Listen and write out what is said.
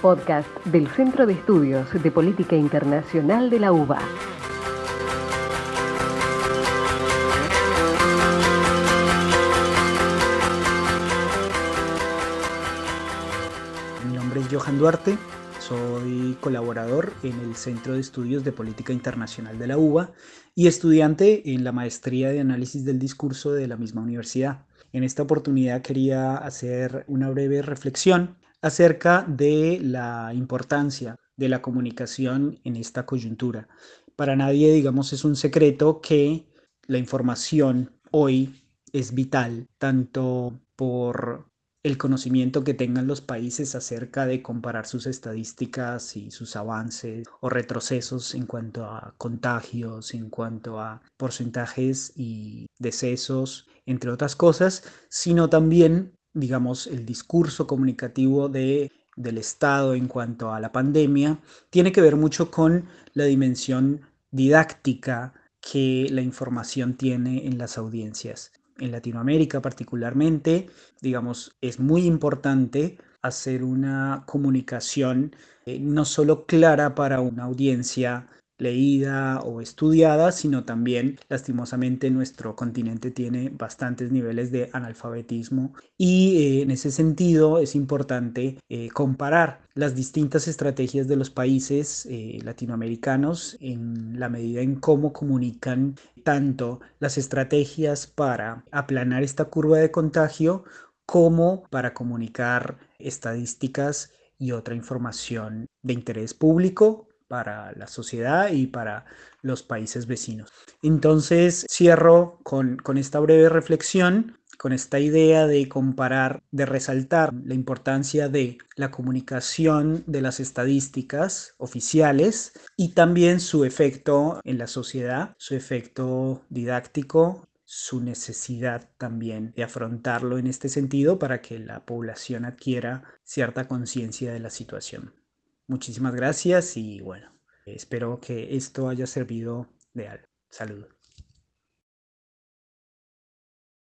podcast del Centro de Estudios de Política Internacional de la UBA. Mi nombre es Johan Duarte, soy colaborador en el Centro de Estudios de Política Internacional de la UBA y estudiante en la maestría de análisis del discurso de la misma universidad. En esta oportunidad quería hacer una breve reflexión acerca de la importancia de la comunicación en esta coyuntura. Para nadie, digamos, es un secreto que la información hoy es vital, tanto por el conocimiento que tengan los países acerca de comparar sus estadísticas y sus avances o retrocesos en cuanto a contagios, en cuanto a porcentajes y decesos, entre otras cosas, sino también digamos, el discurso comunicativo de, del Estado en cuanto a la pandemia, tiene que ver mucho con la dimensión didáctica que la información tiene en las audiencias. En Latinoamérica particularmente, digamos, es muy importante hacer una comunicación eh, no solo clara para una audiencia leída o estudiada, sino también lastimosamente nuestro continente tiene bastantes niveles de analfabetismo y eh, en ese sentido es importante eh, comparar las distintas estrategias de los países eh, latinoamericanos en la medida en cómo comunican tanto las estrategias para aplanar esta curva de contagio como para comunicar estadísticas y otra información de interés público para la sociedad y para los países vecinos. Entonces cierro con, esta breve reflexión con esta idea de comparar, de resaltar la importancia de la comunicación de las estadísticas oficiales y también su efecto en la sociedad, su efecto didáctico, su necesidad también de afrontarlo en este sentido para que la población adquiera cierta conciencia de la situación. Muchísimas gracias y bueno, espero que esto haya servido de algo. Saludos.